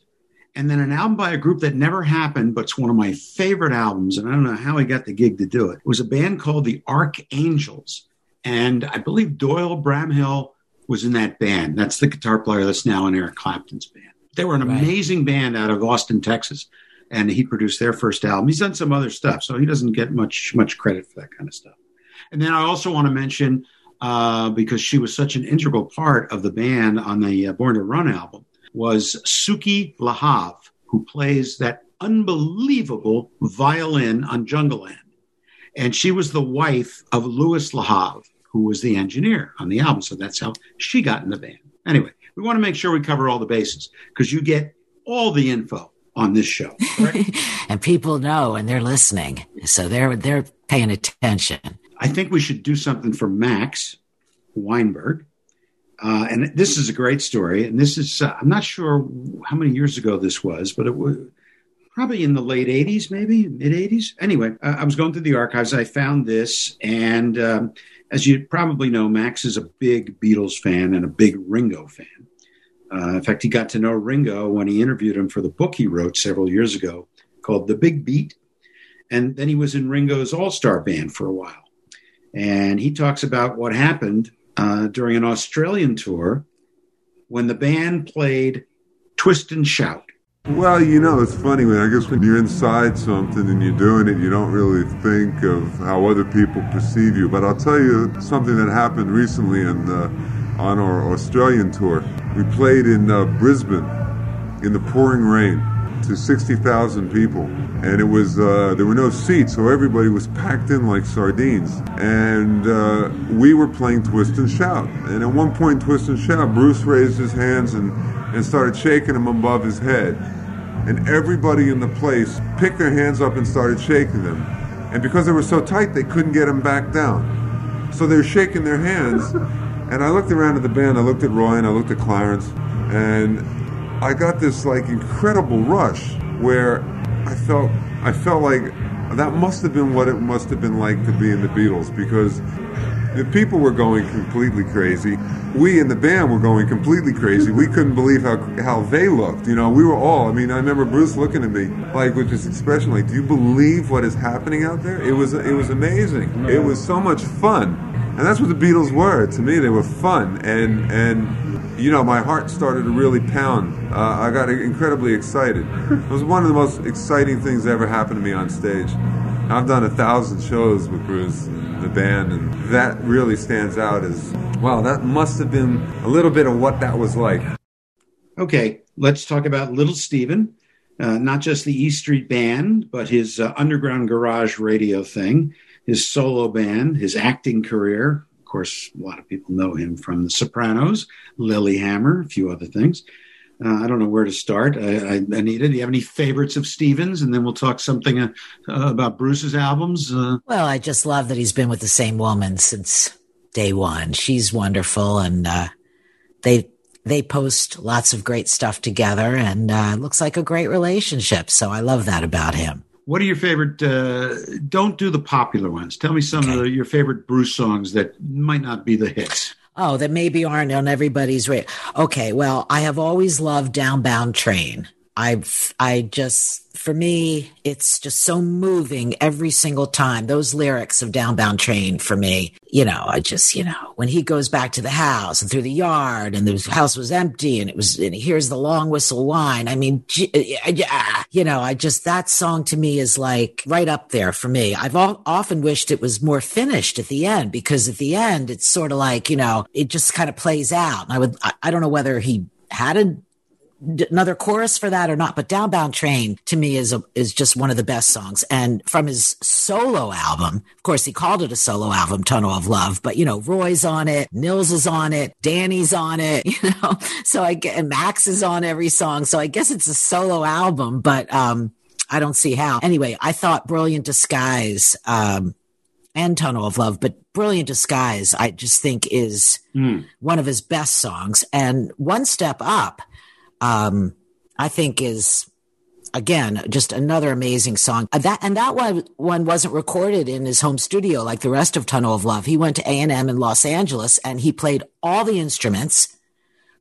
and then an album by a group that never happened, but it's one of my favorite albums. And I don't know how he got the gig to do it. It was a band called the Arc Angels. And I believe Doyle Bramhall was in that band. That's the guitar player that's now in Eric Clapton's band. They were an right. amazing band out of Austin, Texas, and he produced their first album. He's done some other stuff, so he doesn't get much much credit for that kind of stuff. And then I also want to mention uh, because she was such an integral part of the band on the uh, Born to Run album was Suki Lahav, who plays that unbelievable violin on Jungleland. And she was the wife of Louis Lahav, who was the engineer on the album. So that's how she got in the band. Anyway, we want to make sure we cover all the bases because you get all the info on this show. [laughs] and people know and they're listening. So they're they're paying attention. I think we should do something for Max Weinberg. Uh, and this is a great story. And this is, uh, I'm not sure how many years ago this was, but it was probably in the late 80s, maybe mid 80s. Anyway, uh, I was going through the archives. I found this. And um, as you probably know, Max is a big Beatles fan and a big Ringo fan. Uh, in fact, he got to know Ringo when he interviewed him for the book he wrote several years ago called The Big Beat. And then he was in Ringo's All Star Band for a while. And he talks about what happened uh, during an Australian tour when the band played Twist and Shout. Well, you know, it's funny I guess when you're inside something and you're doing it, you don't really think of how other people perceive you. But I'll tell you something that happened recently in the, on our Australian tour. We played in uh, Brisbane in the pouring rain to 60,000 people. And it was, uh, there were no seats, so everybody was packed in like sardines. And uh, we were playing Twist and Shout. And at one point, Twist and Shout, Bruce raised his hands and, and started shaking them above his head. And everybody in the place picked their hands up and started shaking them. And because they were so tight, they couldn't get them back down. So they were shaking their hands. And I looked around at the band, I looked at Roy and I looked at Clarence, and I got this like incredible rush where I felt I felt like that must have been what it must have been like to be in the Beatles because the people were going completely crazy. We in the band were going completely crazy. We couldn't believe how how they looked. You know, we were all. I mean, I remember Bruce looking at me like with this expression, like, "Do you believe what is happening out there?" It was it was amazing. It was so much fun, and that's what the Beatles were to me. They were fun, and and you know, my heart started to really pound. Uh, I got incredibly excited. It was one of the most exciting things that ever happened to me on stage. I've done a thousand shows with Bruce, and the band, and that really stands out as wow, that must have been a little bit of what that was like. Okay, let's talk about Little Steven. Uh, not just the E Street Band, but his uh, underground garage radio thing, his solo band, his acting career, course, a lot of people know him from The Sopranos, Lilyhammer, a few other things. Uh, I don't know where to start. I, I, Anita, do you have any favorites of Stevens? And then we'll talk something uh, uh, about Bruce's albums. Uh. well, I just love that he's been with the same woman since day one. She's wonderful, and uh, they they post lots of great stuff together, and looks like a great relationship. So I love that about him. What are your favorite? Uh, don't do the popular ones. Tell me some okay. of the, your favorite Bruce songs that might not be the hits. Oh, that maybe aren't on everybody's radio. Okay, well, I have always loved Downbound Train. I've I just for me, it's just so moving every single time. Those lyrics of Downbound Train for me, you know, I just, you know, when he goes back to the house and through the yard and the house was empty and it was, and he hears the long whistle whine. I mean, uh, yeah, you know, I just, that song to me is like right up there for me. I've all, often wished it was more finished at the end because at the end, it's sort of like, you know, it just kind of plays out. And I would, I, I don't know whether he had a another chorus for that or not, but Downbound Train to me is a, is just one of the best songs. And from his solo album, of course, he called it a solo album, Tunnel of Love, but you know, Roy's on it, Nils is on it, Danny's on it, [laughs] you know, so I get, Max is on every song. So I guess it's a solo album, but, um, I don't see how. Anyway, I thought Brilliant Disguise, um, and Tunnel of Love, but Brilliant Disguise, I just think is mm. one of his best songs. And One Step Up, um, I think is again just another amazing song. Uh, that and that one one wasn't recorded in his home studio like the rest of Tunnel of Love. He went to A and M in Los Angeles and he played all the instruments.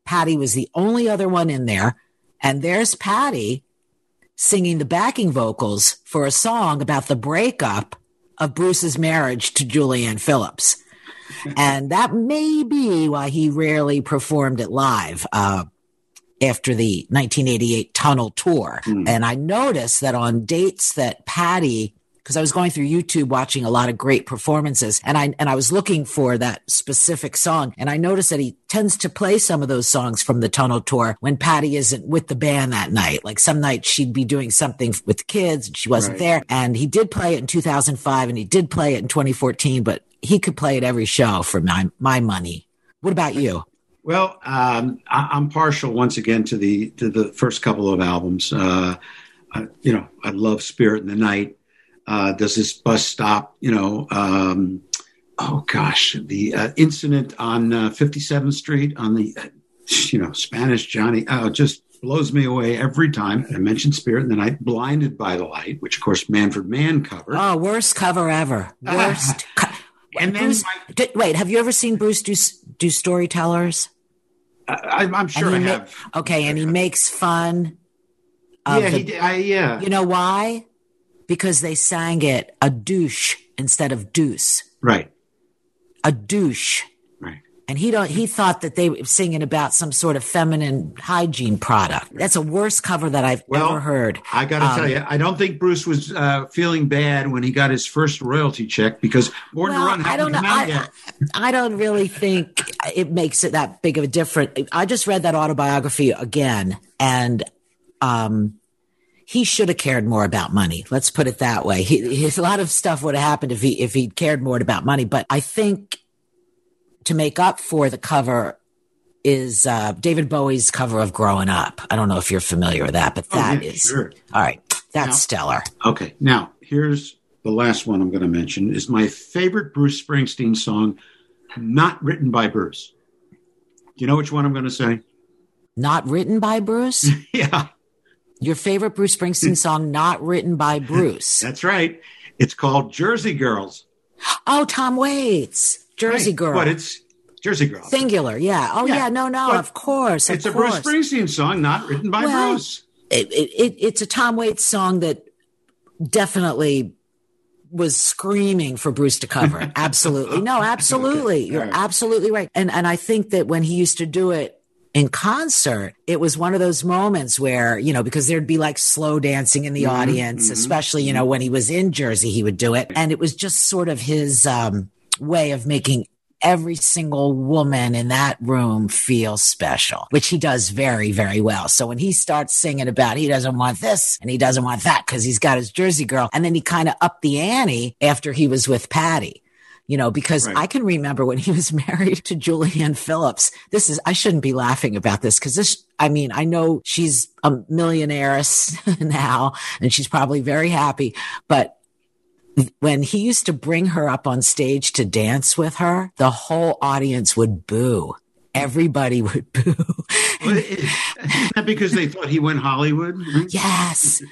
Patty was the only other one in there, and there's Patty singing the backing vocals for a song about the breakup of Bruce's marriage to Julianne Phillips. [laughs] and that may be why he rarely performed it live. Uh, after the 1988 tunnel tour. Mm. And I noticed that on dates that Patty because I was going through YouTube watching a lot of great performances and I and I was looking for that specific song and I noticed that he tends to play some of those songs from the Tunnel Tour when Patty isn't with the band that night. Like some nights she'd be doing something with the kids and she wasn't right. there and he did play it in 2005 and he did play it in 2014 but he could play it every show for my my money. What about you? Well, um, I, am partial once again to the to the first couple of albums. Uh, I, you know, I love Spirit in the Night. Uh, does this bus stop? You know, um, oh gosh, the uh, incident on 57th uh, Street on the uh, you know Spanish Johnny. Oh, just blows me away every time. I mentioned Spirit in the Night, Blinded by the Light, which of course Manfred Mann covered. Oh, worst cover ever. [laughs] Worst. Co- and Bruce, my, wait, have you ever seen Bruce do do storytellers? I, am sure I have. Ma- okay, and he makes fun. yeah, the, he. I, yeah. You know why? Because they sang it a douche instead of deuce. Right. A douche. Right. And he don't he thought that they were singing about some sort of feminine hygiene product. That's a worst cover that I've Well, ever heard. I got to Um, tell you, I don't think Bruce was uh, feeling bad when he got his first royalty check because Born Well, to Run I don't know. I. I don't really think it makes it that big of a difference. I just read that autobiography again, and um, he should have cared more about money. Let's put it that way. He, a lot of stuff would have happened if he if he cared more about money. But I think to make up for the cover is uh, David Bowie's cover of "Growing Up." I don't know if you're familiar with that, but Oh, that yeah, is sure. all right. That's Now- stellar. Okay, now here's the last one I'm going to mention is my favorite Bruce Springsteen song, not written by Bruce. Do you know which one I'm going to say? Not written by Bruce. [laughs] yeah, Your favorite Bruce Springsteen [laughs] song, not written by Bruce. that's right. It's called Jersey Girls. [gasps] Oh, Tom Waits, Jersey Right, Girl, But it's Jersey Girl. singular. Yeah. Oh, yeah. Yeah, no, no. but Of course. Of it's a course. Bruce Springsteen song, not written by Well, Bruce. It, it, it, it's a Tom Waits song that definitely was screaming for Bruce to cover. [laughs] Absolutely. No, absolutely. You're All right. absolutely right. And and I think that when he used to do it in concert, it was one of those moments where, you know, because there'd be like slow dancing in the Mm-hmm, audience, especially, you know, when he was in Jersey, he would do it. And it was just sort of his um, way of making every single woman in that room feel special, which he does very, very well. So when he starts singing about he doesn't want this and he doesn't want that because he's got his Jersey girl, and then he kind of upped the ante after he was with Patty. You know, because Right. I can remember when he was [laughs] married to Julianne Phillips. This is, I shouldn't be laughing about this because this, I mean, I know she's a millionaire [laughs] now and she's probably very happy, but when he used to bring her up on stage to dance with her, the whole audience would boo. Everybody would [laughs] boo. Well, it- Isn't that because they thought he went Hollywood? yes.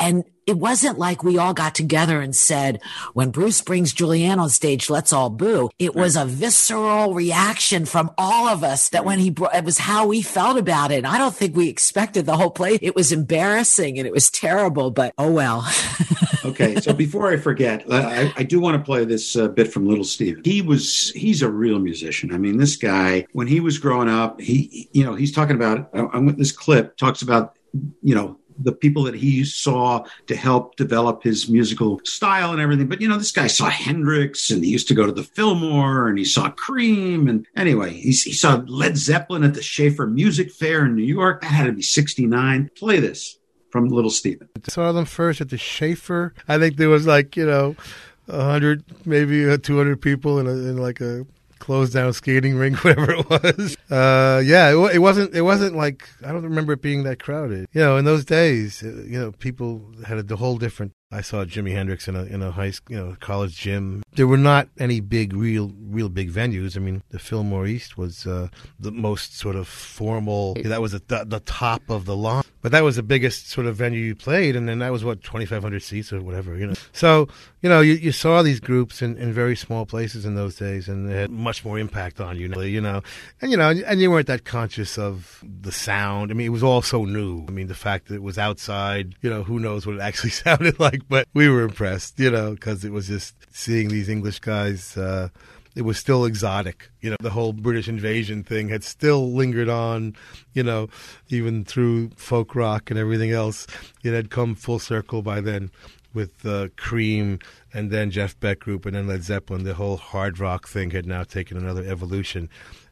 And it wasn't like we all got together and said, when Bruce brings Julianne on stage, let's all boo. It was a visceral reaction from all of us that when he brought, it was how we felt about it. And I don't think we expected the whole play. It was embarrassing and it was terrible, but oh well. [laughs] okay, so before I forget, I, I do want to play this uh, bit from Little Steven. He was he's a real musician. I mean, this guy when he was growing up, he you know he's talking about. I- I'm with this clip talks about you know the people that he saw to help develop his musical style and everything. But you know, this guy saw Hendrix and he used to go to the Fillmore and he saw Cream and anyway, he, he saw Led Zeppelin at the Schaefer Music Fair in New York. That had to be '69. Play this from Little Steven. saw them first at the Schaefer. I think there was like you know, a hundred, maybe uh, two hundred people in, a, in like a closed down skating rink, [laughs] whatever it was. Uh, yeah, it, it wasn't. It wasn't like I don't remember it being that crowded. You know, in those days, uh, you know, people had a whole different. I saw Jimi Hendrix in a in a high you know, college gym. There were not any big, real, real big venues. I mean, the Fillmore East was uh, the most sort of formal. That was the, the top of the line. But that was the biggest sort of venue you played, and then that was what twenty five hundred seats or whatever, you know. So you know, you, you saw these groups in, in very small places in those days, and they had much more impact on you, you know. And you know, and you weren't that conscious of the sound. I mean, it was all so new. I mean, the fact that it was outside, you know, who knows what it [laughs] actually sounded like, but we were impressed, you know, because it was just seeing these English guys. Uh, it was still exotic. You know, the whole British invasion thing had still lingered on, you know, even through folk rock and everything else. It had come full circle by then with uh, Cream and then Jeff Beck Group and then Led Zeppelin. The whole hard rock thing had now taken another evolution.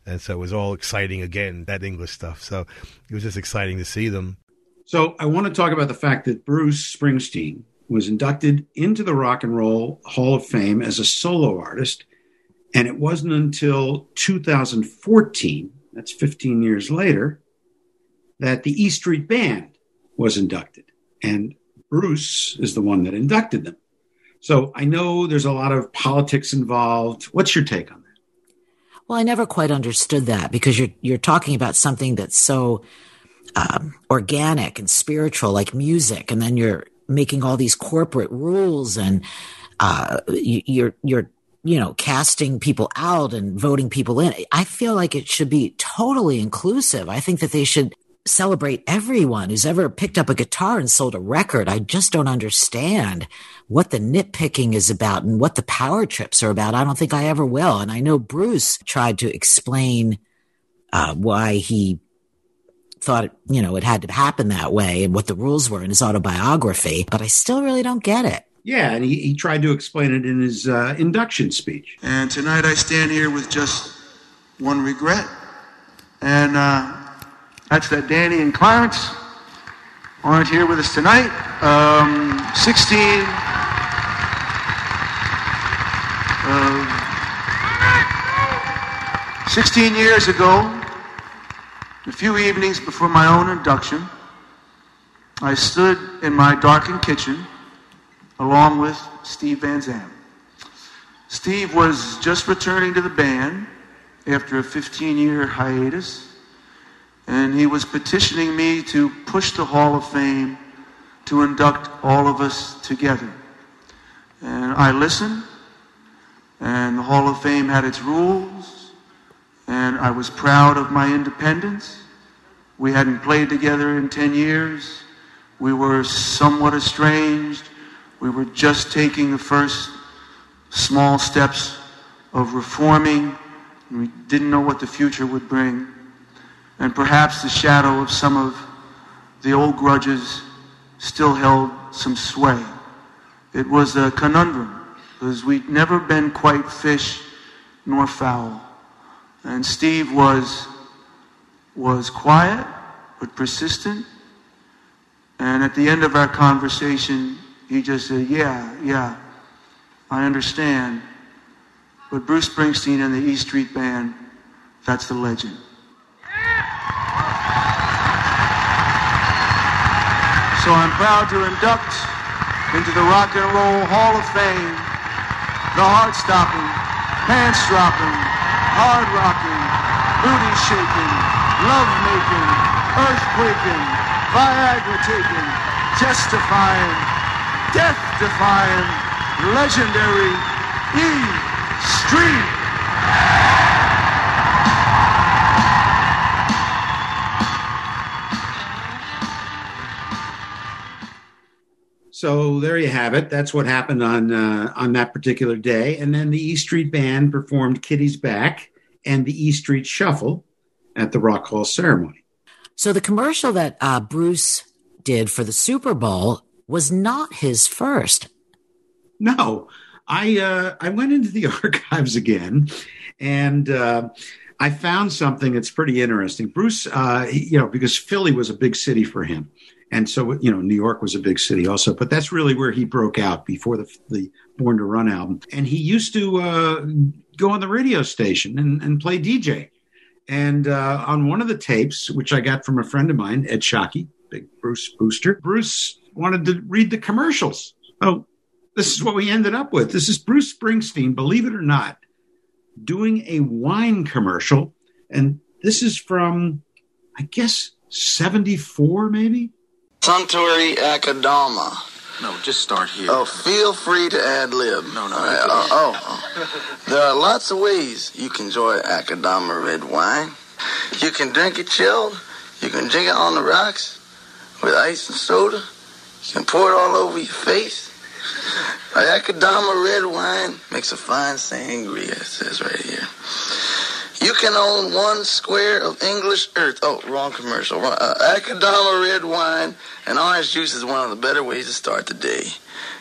And so it was all exciting again, that English stuff. So it was just exciting to see them. So I want to talk about the fact that Bruce Springsteen was inducted into the Rock and Roll Hall of Fame as a solo artist. And it wasn't until 2014, that's 15 years later, that the E Street Band was inducted. And Bruce is the one that inducted them. So I know there's a lot of politics involved. What's your take on that? Well, I never quite understood that because you're you're talking about something that's so um, organic and spiritual, like music, and then you're making all these corporate rules, and uh, you, you're you're you know casting people out and voting people in. I feel like it should be totally inclusive. I think that they should celebrate everyone who's ever picked up a guitar and sold a record. I just don't understand what the nitpicking is about and what the power trips are about. I don't think I ever will. And I know Bruce tried to explain uh, why he thought, you know, it had to happen that way and what the rules were in his autobiography, but I still really don't get it. Yeah, and he, he tried to explain it in his uh, induction speech. And tonight I stand here with just one regret, and uh, that's that Danny and Clarence aren't here with us tonight. Um, 16. Uh, 16 years ago, a few evenings before my own induction, I stood in my darkened kitchen along with Steve Van Zandt. Steve was just returning to the band after a 15 year hiatus, and he was petitioning me to push the Hall of Fame to induct all of us together. And I listened, and the Hall of Fame had its rules, and I was proud of my independence. We hadn't played together in 10 years. We were somewhat estranged. We were just taking the first small steps of reforming. And we didn't know what the future would bring. And perhaps the shadow of some of the old grudges still held some sway. It was a conundrum because we'd never been quite fish nor fowl. And Steve was, was quiet but persistent. And at the end of our conversation, he just said, Yeah, yeah, I understand. But Bruce Springsteen and the E Street Band, that's the legend. So I'm proud to induct into the Rock and Roll Hall of Fame the heart-stopping, pants-dropping, hard-rocking, booty-shaking, love-making, earthquaking, Viagra-taking, testifying, death-defying, legendary E Street. So there you have it. That's what happened on uh, on that particular day. And then the E Street Band performed "Kitty's Back" and the E Street Shuffle at the Rock Hall ceremony. So the commercial that uh, Bruce did for the Super Bowl was not his first. No, I uh, I went into the [laughs] archives again, and uh, I found something that's pretty interesting. Bruce, uh, he, you know, because Philly was a big city for him, and so you know, New York was a big city also. But that's really where he broke out before the the Born to Run album. And he used to uh, go on the radio station and, and play DJ. And uh, on one of the tapes, which I got from a friend of mine, Ed Sciaky, big Bruce booster, Bruce wanted to read the commercials. Oh, this is what we ended up with. This is Bruce Springsteen, believe it or not, doing a wine commercial. And this is from, I guess, 74 maybe? Suntory Akadama. No, just start here. Oh, feel free to ad lib. No, no. Uh, All right, oh, oh. There are lots of ways you can enjoy Akadama red wine. You can drink it chilled. You can drink it on the rocks with ice and soda. You can pour it all over your face. Akadama red wine makes a fine sangria, it says right here. You can own one square of English earth. Oh, wrong commercial. Uh, Akadama red wine and orange juice is one of the better ways to start the day.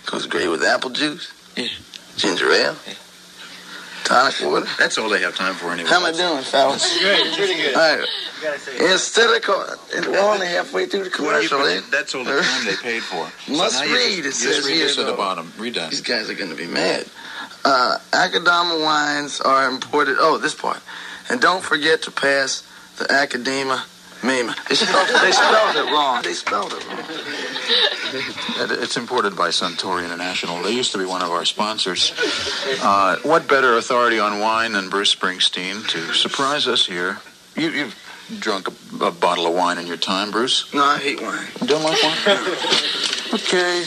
Goes great with apple juice, Yeah. ginger ale, Yeah. Tonic water. That's all they have time for anyway. How am I doing, fellas? Good, it's pretty good. All right. Instead of co- and we're only halfway through the Well, commercial, put- eh? that's all the time they paid for. [laughs] Must now read, Just, it says read here, this at the bottom. Read that. These guys are going to be mad. Uh, Akadama wines are imported. Oh, this part. And don't forget to pass the Academa Mema. They spelled, they spelled it wrong. They spelled it wrong. [laughs] It's imported by Suntory International. They used to be one of our sponsors. Uh, what better authority on wine than Bruce Springsteen to surprise us here? You, you've drunk a, a bottle of wine in your time, Bruce. No, I hate wine. You don't like wine? okay.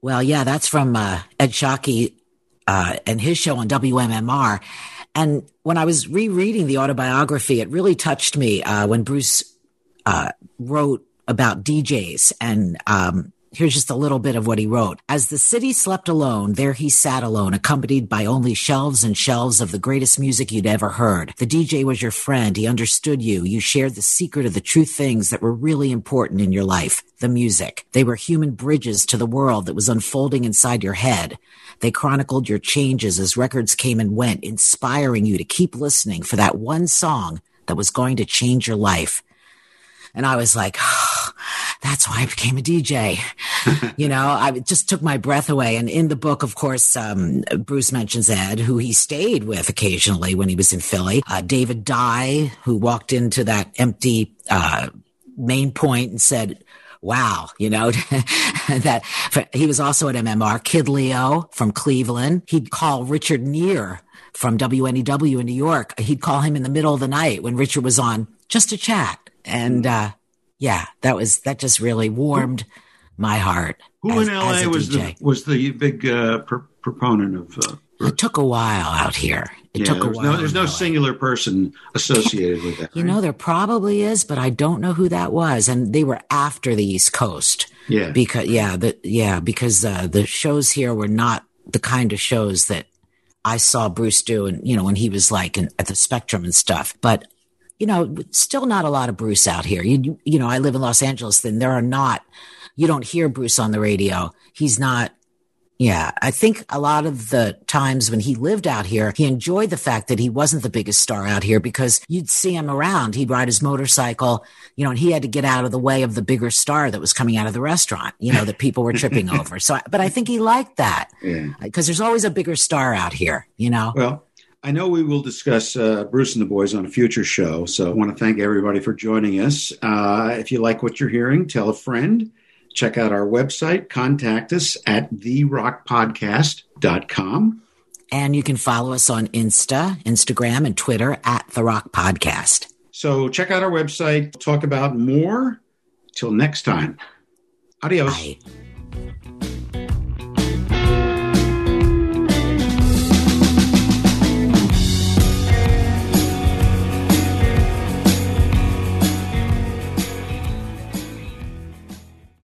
Well, yeah, that's from uh, Ed Sciaky uh, and his show on WMMR. And when I was rereading the autobiography, it really touched me uh, when Bruce uh, wrote about DJs and um, Here's just a little bit of what he wrote. As the city slept alone, there he sat alone, accompanied by only shelves and shelves of the greatest music you'd ever heard. The DJ was your friend. He understood you. You shared the secret of the true things that were really important in your life. The music. They were human bridges to the world that was unfolding inside your head. They chronicled your changes as records came and went, inspiring you to keep listening for that one song that was going to change your life. And I was like, oh, that's why I became a DJ. [laughs] you know, I just took my breath away. And in the book, of course, um, Bruce mentions Ed, who he stayed with occasionally when he was in Philly. Uh, David Dye, who walked into that empty uh, main point and said, wow, you know, [laughs] that he was also at MMR. Kid Leo from Cleveland. He'd call Richard Neer from WNEW in New York. He'd call him in the middle of the night when Richard was on just to chat. And, uh, yeah, that was, that just really warmed my heart. Who as, in LA was the, was the big, uh, pr- proponent of, uh, it took a while out here. It yeah, took a while. No, there's no singular person associated with that. You right? know, there probably is, but I don't know who that was. And they were after the East Coast. Yeah. Because, yeah, the, yeah, because, uh, the shows here were not the kind of shows that I saw Bruce do and, you know, when he was like in, at the Spectrum and stuff. But, you know, still not a lot of Bruce out here. You, you know, I live in Los Angeles, then there are not, you don't hear Bruce on the radio. He's not, yeah, I think a lot of the times when he lived out here, he enjoyed the fact that he wasn't the biggest star out here because you'd see him around. He'd ride his motorcycle, you know, and he had to get out of the way of the bigger star that was coming out of the restaurant, you know, that people were tripping [laughs] over. So, but I think he liked that Yeah. because there's always a bigger star out here, you know? Well, I know we will discuss uh, Bruce and the Boys on a future show. So I want to thank everybody for joining us. Uh, if you like what you're hearing, tell a friend. Check out our website. Contact us at therockpodcast.com. And you can follow us on Insta, Instagram, and Twitter at The Rock Podcast. So check out our website. Talk about more. Till next time. Adios. Bye.